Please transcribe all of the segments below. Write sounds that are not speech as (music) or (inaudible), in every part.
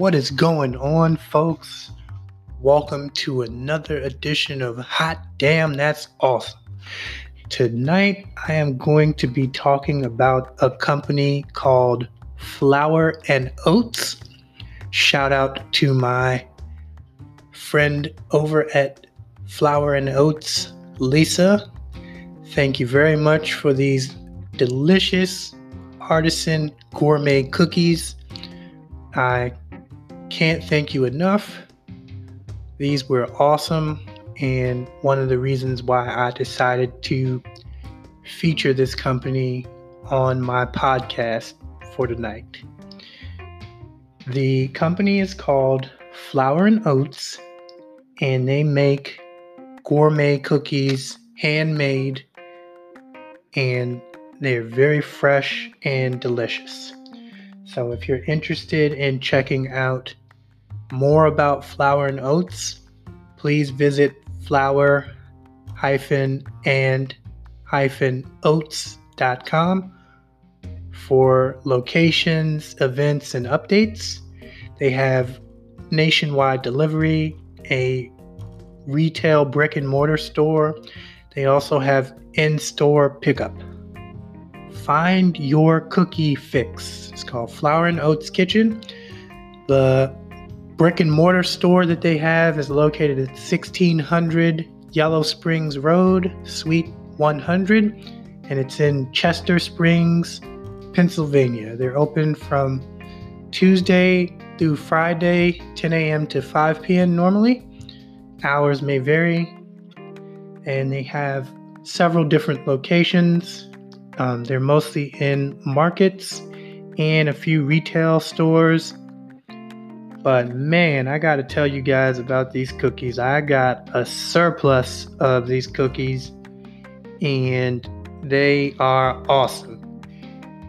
What is going on, folks? Welcome to another edition of Hot Damn That's Awesome. Tonight, I am going to be talking about a company called Flour and Oats. Shout out to my friend over at Flour and Oats, Lisa. Thank you very much for these delicious artisan gourmet cookies. I can't thank you enough. These were awesome, and one of the reasons why I decided to feature this company on my podcast for tonight. The company is called Flour and Oats, and they make gourmet cookies, handmade, and they're very fresh and delicious. So if you're interested in checking out more about flour and oats, please visit flour and oats.com for locations, events, and updates. They have nationwide delivery, a retail brick and mortar store. They also have in store pickup. Find your cookie fix. It's called Flour and Oats Kitchen. The brick and mortar store that they have is located at 1600 Yellow Springs Road, Suite 100, and it's in Chester Springs, Pennsylvania. They're open from Tuesday through Friday, 10 a.m. to 5 p.m. normally. Hours may vary, and they have several different locations. Um, they're mostly in markets and a few retail stores but man, I got to tell you guys about these cookies. I got a surplus of these cookies and they are awesome.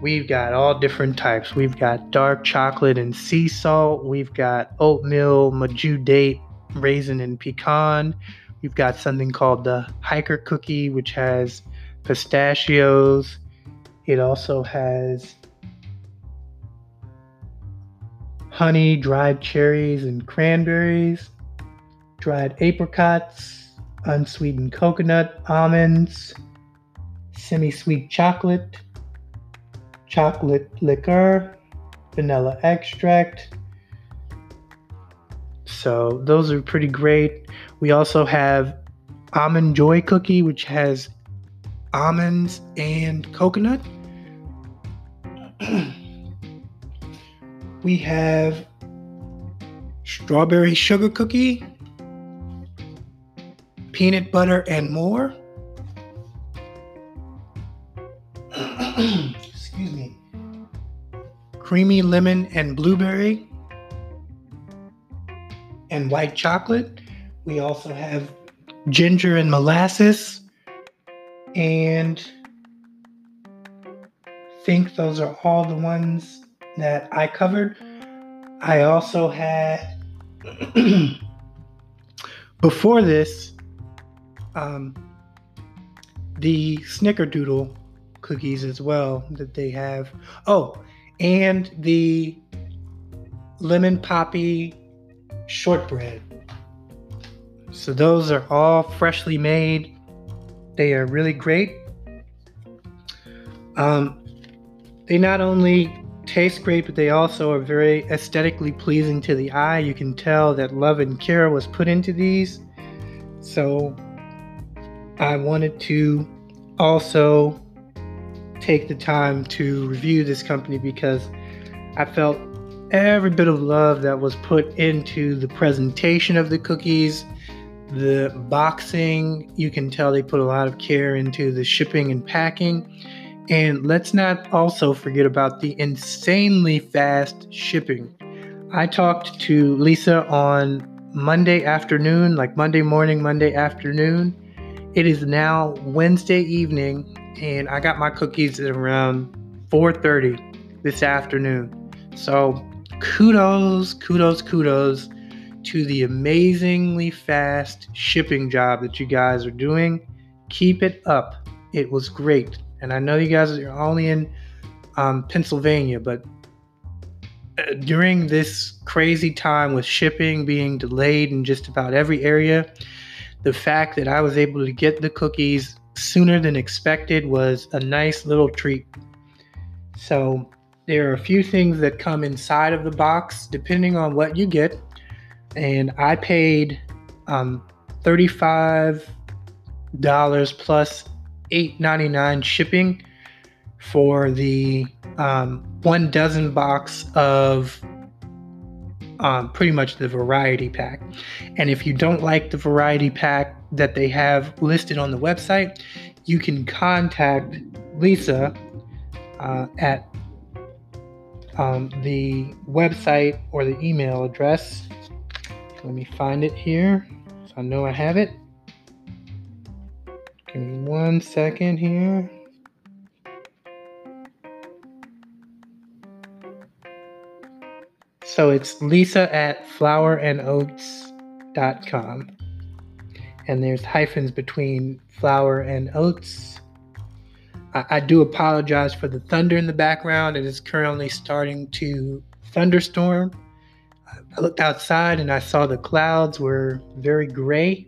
We've got all different types. We've got dark chocolate and sea salt. We've got oatmeal, Medjool date, raisin, and pecan. We've got something called the hiker cookie, which has pistachios. It also has honey, dried cherries and cranberries, dried apricots, unsweetened coconut, almonds, semi sweet chocolate, chocolate liqueur, vanilla extract. So, those are pretty great. We also have almond joy cookie, which has almonds and coconut. (clears throat) we have strawberry sugar cookie, peanut butter and more. (clears throat) Excuse me. Creamy lemon and blueberry and white chocolate. We also have ginger and molasses and think those are all the ones that I covered. I also had (clears throat) before this um, the snickerdoodle cookies as well that they have. Oh, and the lemon poppy shortbread. So those are all freshly made. They are really great. Um, they not only taste great, but they also are very aesthetically pleasing to the eye. You can tell that love and care was put into these. So I wanted to also take the time to review this company because I felt every bit of love that was put into the presentation of the cookies, the boxing. You can tell they put a lot of care into the shipping and packing and let's not also forget about the insanely fast shipping. I talked to Lisa on Monday afternoon, like Monday morning, Monday afternoon. It is now Wednesday evening, and I got my cookies at around 4:30 this afternoon. So kudos, kudos, kudos to the amazingly fast shipping job that you guys are doing. Keep it up. It was great. And I know you guys are only in um, Pennsylvania, but uh, during this crazy time with shipping being delayed in just about every area, the fact that I was able to get the cookies sooner than expected was a nice little treat. So, there are a few things that come inside of the box depending on what you get. And I paid um, $35 plus $8.99 shipping for the um, one dozen box of um, pretty much the variety pack. And if you don't like the variety pack that they have listed on the website, you can contact Lisa uh, at um, the website or the email address. Let me find it here so I know I have it. Give me one second here. So it's lisa at flourandoats.com. And there's hyphens between flour and oats. I, I do apologize for the thunder in the background. It is currently starting to thunderstorm. I looked outside and I saw the clouds were very gray.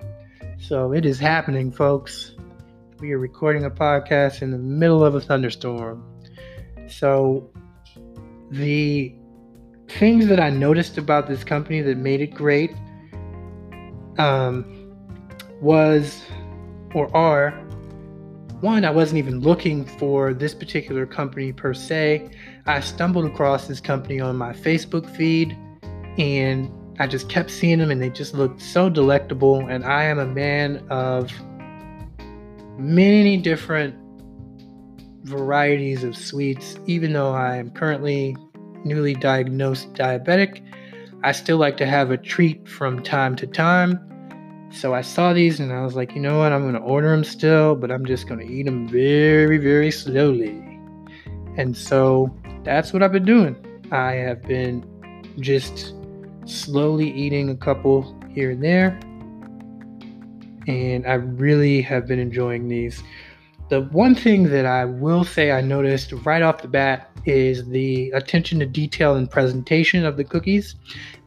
So it is happening, folks. We are recording a podcast in the middle of a thunderstorm. So the things that I noticed about this company that made it great um, was or are one, I wasn't even looking for this particular company per se. I stumbled across this company on my Facebook feed and I just kept seeing them and they just looked so delectable. And I am a man of many different varieties of sweets, even though I am currently newly diagnosed diabetic. I still like to have a treat from time to time. So I saw these and I was like, you know what? I'm going to order them still, but I'm just going to eat them very, very slowly. And so that's what I've been doing. I have been just slowly eating a couple here and there. And I really have been enjoying these. The one thing that I will say I noticed right off the bat is the attention to detail and presentation of the cookies.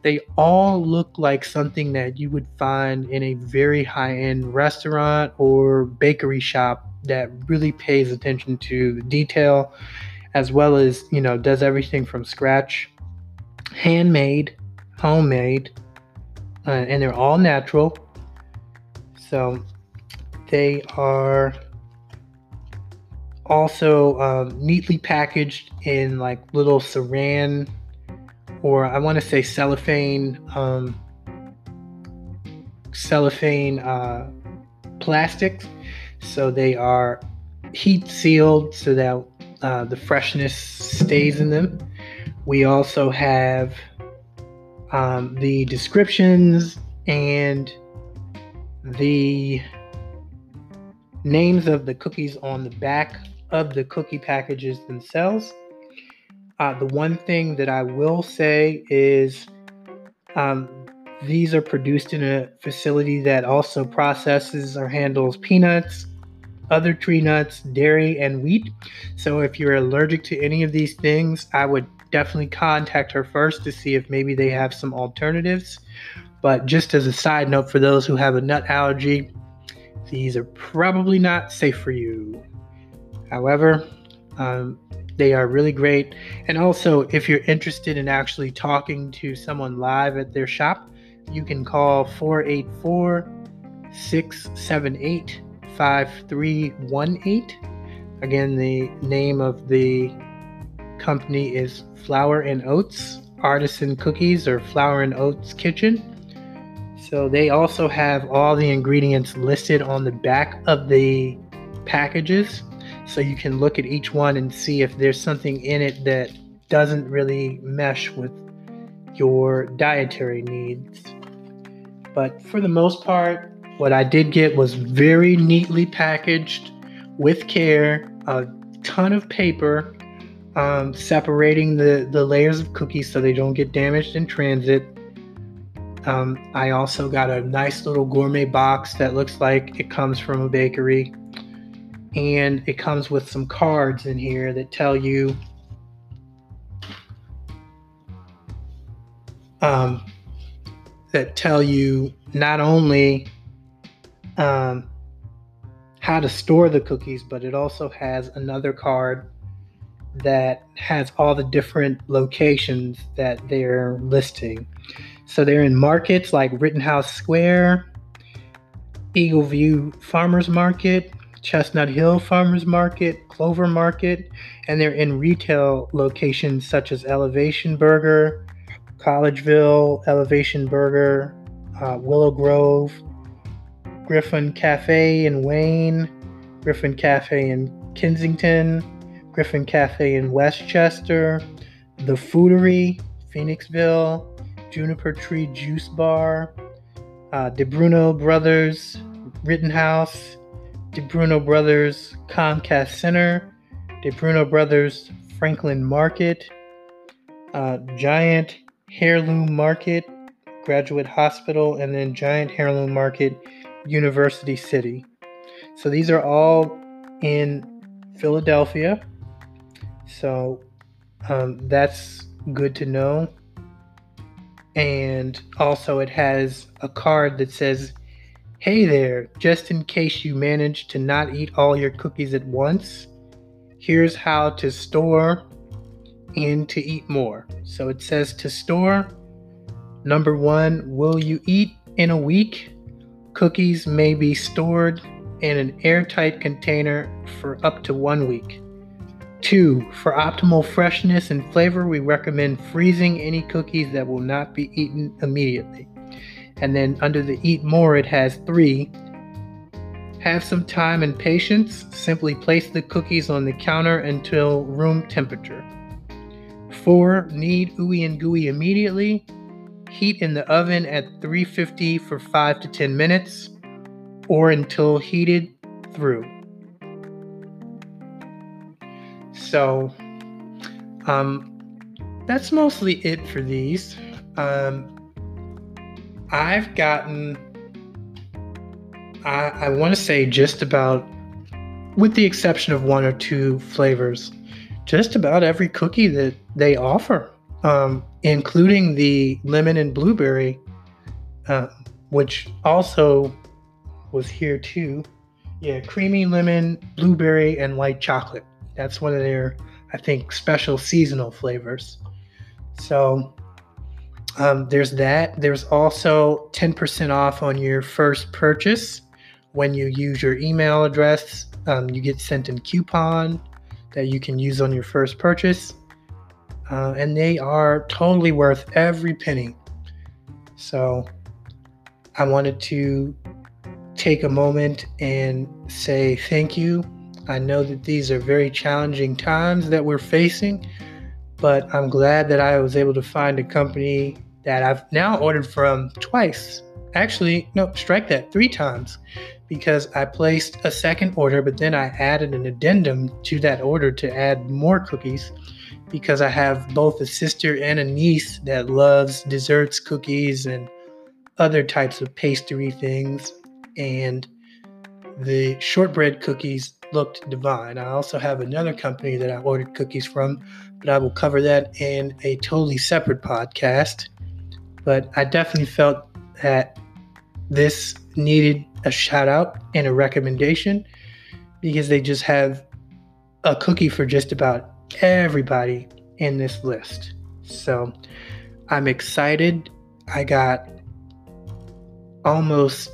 They all look like something that you would find in a very high end restaurant or bakery shop that really pays attention to the detail as well as, you know, does everything from scratch. Handmade, homemade, uh, and they're all natural. So they are also um, neatly packaged in like little saran or I want to say cellophane um, cellophane uh, plastics. So they are heat sealed so that uh, the freshness stays in them. We also have um, the descriptions and the names of the cookies on the back of the cookie packages themselves. Uh, the one thing that I will say is um, these are produced in a facility that also processes or handles peanuts, other tree nuts, dairy, and wheat. So if you're allergic to any of these things, I would definitely contact her first to see if maybe they have some alternatives. But just as a side note, for those who have a nut allergy, these are probably not safe for you. However, um, they are really great. And also, if you're interested in actually talking to someone live at their shop, you can call 484 678 5318. Again, the name of the company is Flour and Oats Artisan Cookies or Flour and Oats Kitchen. So they also have all the ingredients listed on the back of the packages so you can look at each one and see if there's something in it that doesn't really mesh with your dietary needs. But for the most part, what I did get was very neatly packaged with care, a ton of paper um, separating the, the layers of cookies so they don't get damaged in transit. Um, I also got a nice little gourmet box that looks like it comes from a bakery and it comes with some cards in here that tell you um, that tell you not only um, how to store the cookies, but it also has another card that has all the different locations that they're listing. So they're in markets like Rittenhouse Square, Eagle View Farmers Market, Chestnut Hill Farmers Market, Clover Market, and they're in retail locations such as Elevation Burger, Collegeville, Elevation Burger, uh, Willow Grove, Griffin Cafe in Wayne, Griffin Cafe in Kensington, Griffin Cafe in Westchester, The Foodery, Phoenixville, Juniper Tree Juice Bar, uh, Di Bruno Brothers, Rittenhouse, Di Bruno Brothers Comcast Center, Di Bruno Brothers Franklin Market, uh, Giant Heirloom Market, Graduate Hospital, and then Giant Heirloom Market, University City. So these are all in Philadelphia. So um, that's good to know. And also, it has a card that says, Hey there, just in case you manage to not eat all your cookies at once, here's how to store and to eat more. So it says to store. Number one, will you eat in a week? Cookies may be stored in an airtight container for up to one week. Two, for optimal freshness and flavor, we recommend freezing any cookies that will not be eaten immediately. And then under the eat more, it has three. Have some time and patience. Simply place the cookies on the counter until room temperature. Four, need ooey and gooey immediately. Heat in the oven at 350 for 5 to 10 minutes or until heated through. So, um, that's mostly it for these. Um, I've gotten, I, I want to say, just about, with the exception of one or two flavors, just about every cookie that they offer, um, including the lemon and blueberry, uh, which also was here too. Yeah, creamy lemon, blueberry, and white chocolate. That's one of their, I think, special seasonal flavors. So um, there's that. There's also 10% off on your first purchase when you use your email address. Um, you get sent a coupon that you can use on your first purchase. Uh, and they are totally worth every penny. So I wanted to take a moment and say thank you. I know that these are very challenging times that we're facing, but I'm glad that I was able to find a company that I've now ordered from twice. Actually, no, strike that three times because I placed a second order, but then I added an addendum to that order to add more cookies because I have both a sister and a niece that loves desserts, cookies, and other types of pastry things and the shortbread cookies looked divine. I also have another company that I ordered cookies from, but I will cover that in a totally separate podcast. But I definitely felt that this needed a shout out and a recommendation because they just have a cookie for just about everybody in this list. So I'm excited. I got almost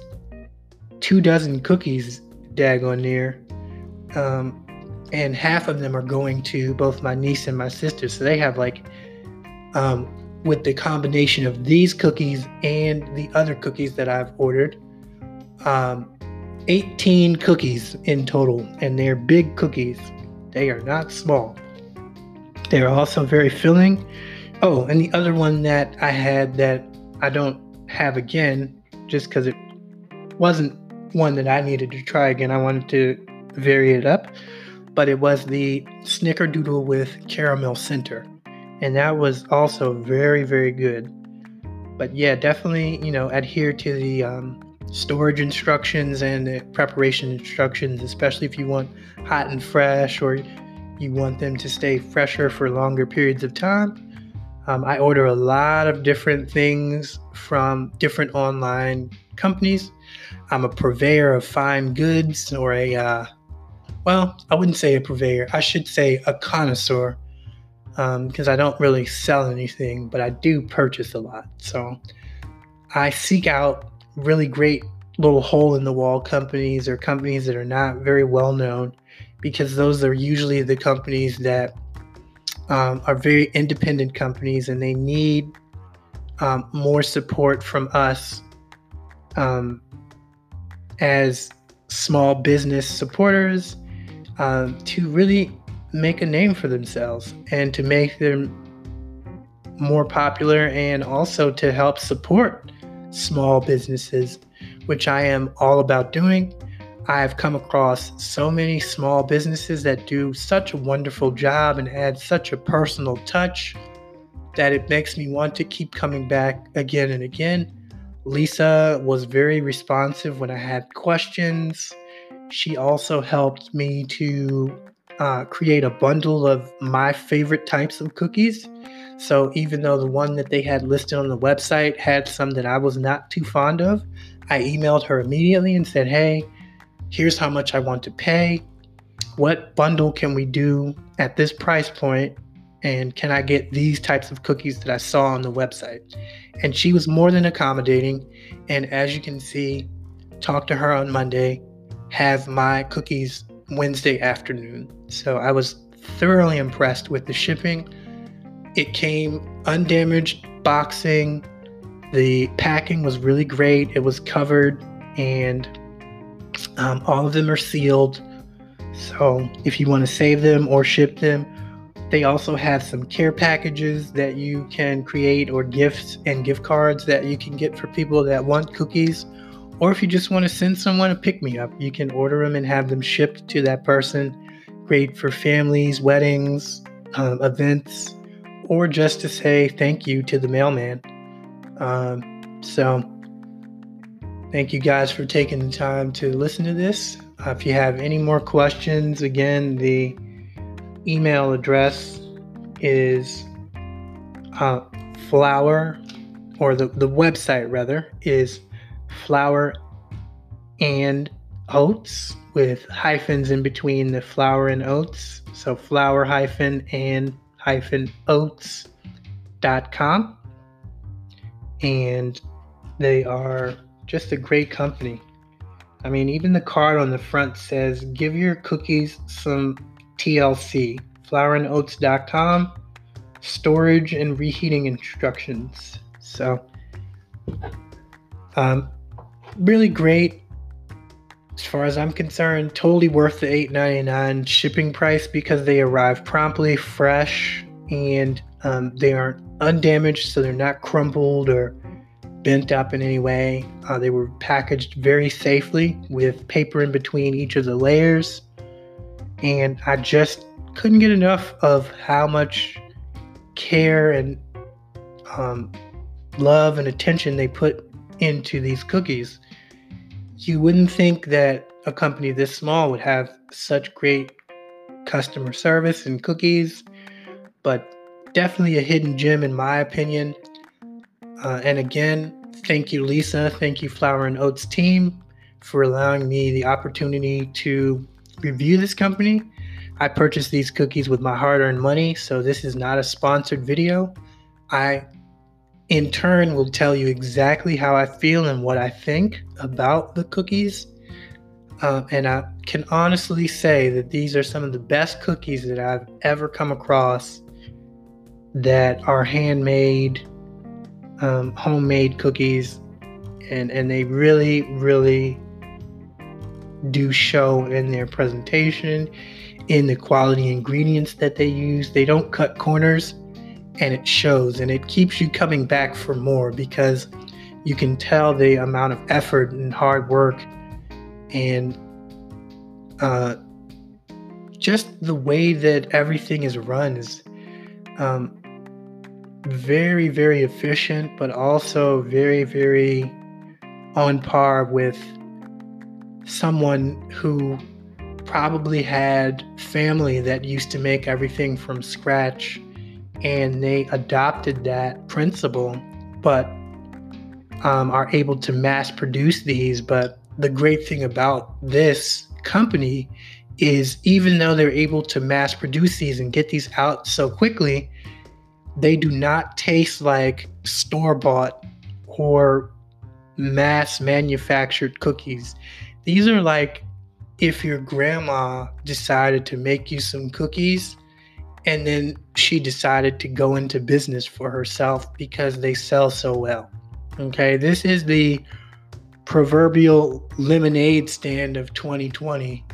two dozen cookies daggone near. Um, and half of them are going to both my niece and my sister. So they have like, um, with the combination of these cookies and the other cookies that I've ordered, um, 18 cookies in total. And they're big cookies, they are not small. They're also very filling. Oh, and the other one that I had that I don't have again, just because it wasn't one that I needed to try again. I wanted to vary it up, but it was the Snickerdoodle with caramel center. And that was also very, very good. But yeah, definitely, you know, adhere to the um, storage instructions and the preparation instructions, especially if you want hot and fresh or you want them to stay fresher for longer periods of time. Um, I order a lot of different things from different online companies. I'm a purveyor of fine goods or a, uh, well, I wouldn't say a purveyor. I should say a connoisseur because um, I don't really sell anything, but I do purchase a lot. So I seek out really great little hole in the wall companies or companies that are not very well known because those are usually the companies that um, are very independent companies and they need um, more support from us um, as small business supporters um, to really make a name for themselves and to make them more popular and also to help support small businesses, which I am all about doing. I have come across so many small businesses that do such a wonderful job and add such a personal touch that it makes me want to keep coming back again and again. Lisa was very responsive when I had questions. She also helped me to uh, create a bundle of my favorite types of cookies. So even though the one that they had listed on the website had some that I was not too fond of, I emailed her immediately and said, Hey, here's how much I want to pay. What bundle can we do at this price point? And can I get these types of cookies that I saw on the website? And she was more than accommodating. And as you can see, talked to her on Monday, have my cookies Wednesday afternoon. So I was thoroughly impressed with the shipping. It came undamaged boxing. The packing was really great. It was covered, and um, all of them are sealed. So if you want to save them or ship them, they also have some care packages that you can create or gifts and gift cards that you can get for people that want cookies. Or if you just want to send someone a pick me up, you can order them and have them shipped to that person. Great for families, weddings, um, events, or just to say thank you to the mailman. Um, so, thank you guys for taking the time to listen to this. Uh, if you have any more questions, again, the email address is uh, flour, or the, the website rather, is flour and oats with hyphens in between the flour and oats. So flour hyphen and hyphen oats dot com. And they are just a great company. I mean, even the card on the front says, give your cookies some TLC, flourandoats.com, storage and reheating instructions. So, um, really great. As far as I'm concerned, totally worth the $8.99 shipping price because they arrive promptly, fresh, and um, they aren't undamaged, so they're not crumpled or bent up in any way. Uh, they were packaged very safely with paper in between each of the layers and I just couldn't get enough of how much care and um, love and attention they put into these cookies. You wouldn't think that a company this small would have such great customer service and cookies, but definitely a hidden gem in my opinion. Uh, and again, thank you, Lisa. Thank you, Flour and Oats team, for allowing me the opportunity to review this company. I purchased these cookies with my hard earned money, so this is not a sponsored video. I, in turn, will tell you exactly how I feel and what I think about the cookies. Uh, and I can honestly say that these are some of the best cookies that I've ever come across that are handmade, um, homemade cookies. And, and they really, really do show in their presentation, in the quality ingredients that they use. They don't cut corners and it shows and it keeps you coming back for more because you can tell the amount of effort and hard work and uh, just the way that everything is run is um, very, very efficient, but also very, very on par with someone who probably had family that used to make everything from scratch and they adopted that principle, but um, are able to mass produce these. But the great thing about this company is even though they're able to mass produce these and get these out so quickly, they do not taste like store bought or mass manufactured cookies. These are like if your grandma decided to make you some cookies and then she decided to go into business for herself because they sell so well. Okay, this is the proverbial lemonade stand of 2020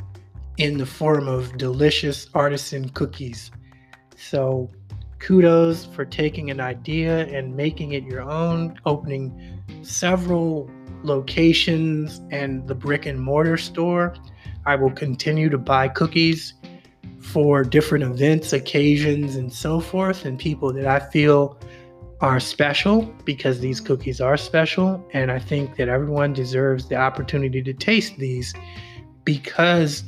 in the form of delicious artisan cookies. So, kudos for taking an idea and making it your own, opening several locations and the brick and mortar store. I will continue to buy cookies for different events, occasions, and so forth, and people that I feel are special because these cookies are special. And I think that everyone deserves the opportunity to taste these because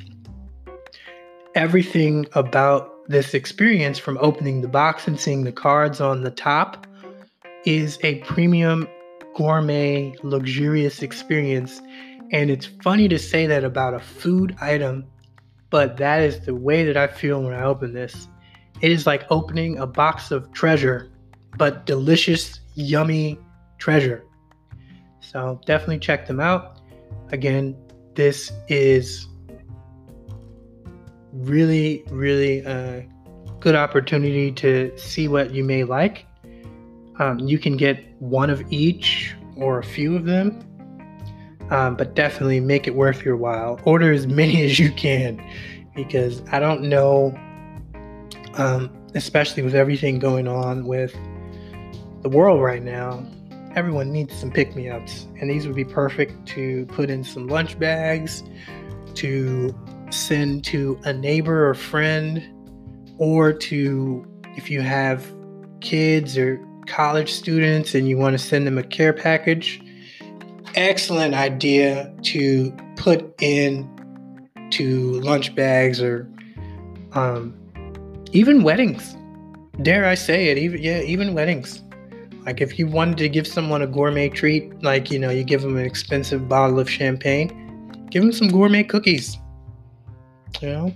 everything about this experience from opening the box and seeing the cards on the top is a premium gourmet luxurious experience and it's funny to say that about a food item but that is the way that i feel when i open this. It is like opening a box of treasure but delicious yummy treasure. So definitely check them out. Again this is really, really a good opportunity to see what you may like. Um, you can get one of each or a few of them, um, but definitely make it worth your while. Order as many (laughs) as you can because I don't know, um, especially with everything going on with the world right now, everyone needs some pick me ups, and these would be perfect to put in some lunch bags, to send to a neighbor or friend, or to if you have kids or college students and you want to send them a care package. Excellent idea to put in to lunch bags or um, even weddings. Dare I say it? Even yeah, even weddings. Like if you wanted to give someone a gourmet treat, like you know, you give them an expensive bottle of champagne, give them some gourmet cookies you know?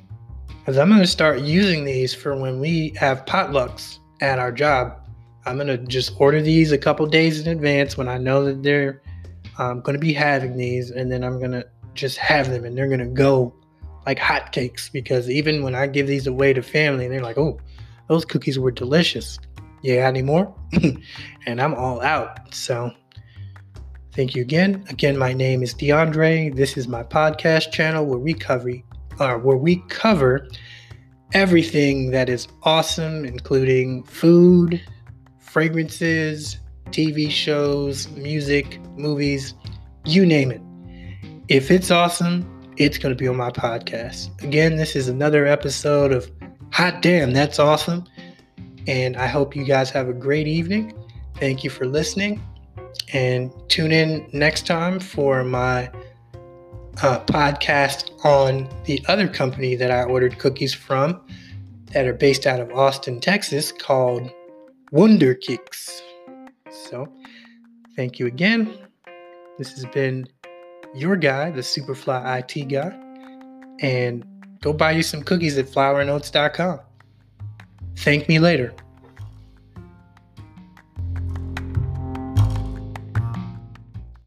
Because I'm going to start using these for when we have potlucks at our job. I'm going to just order these a couple days in advance when I know that they're um, going to be having these, and then I'm going to just have them, and they're going to go like hotcakes. Because even when I give these away to family, they're like, oh, those cookies were delicious. Yeah, any more? (laughs) and I'm all out. So thank you again. Again, my name is DeAndre. This is my podcast channel where we cover uh, where we cover everything that is awesome, including food, fragrances, TV shows, music, movies, you name it. If it's awesome, it's going to be on my podcast. Again, this is another episode of Hot Damn, That's Awesome. And I hope you guys have a great evening. Thank you for listening. And tune in next time for my uh, podcast on the other company that I ordered cookies from that are based out of Austin, Texas, called Wonder Kicks. So, thank you again. This has been your guy, the Superfly IT guy, and go buy you some cookies at flourandoats.com. Thank me later.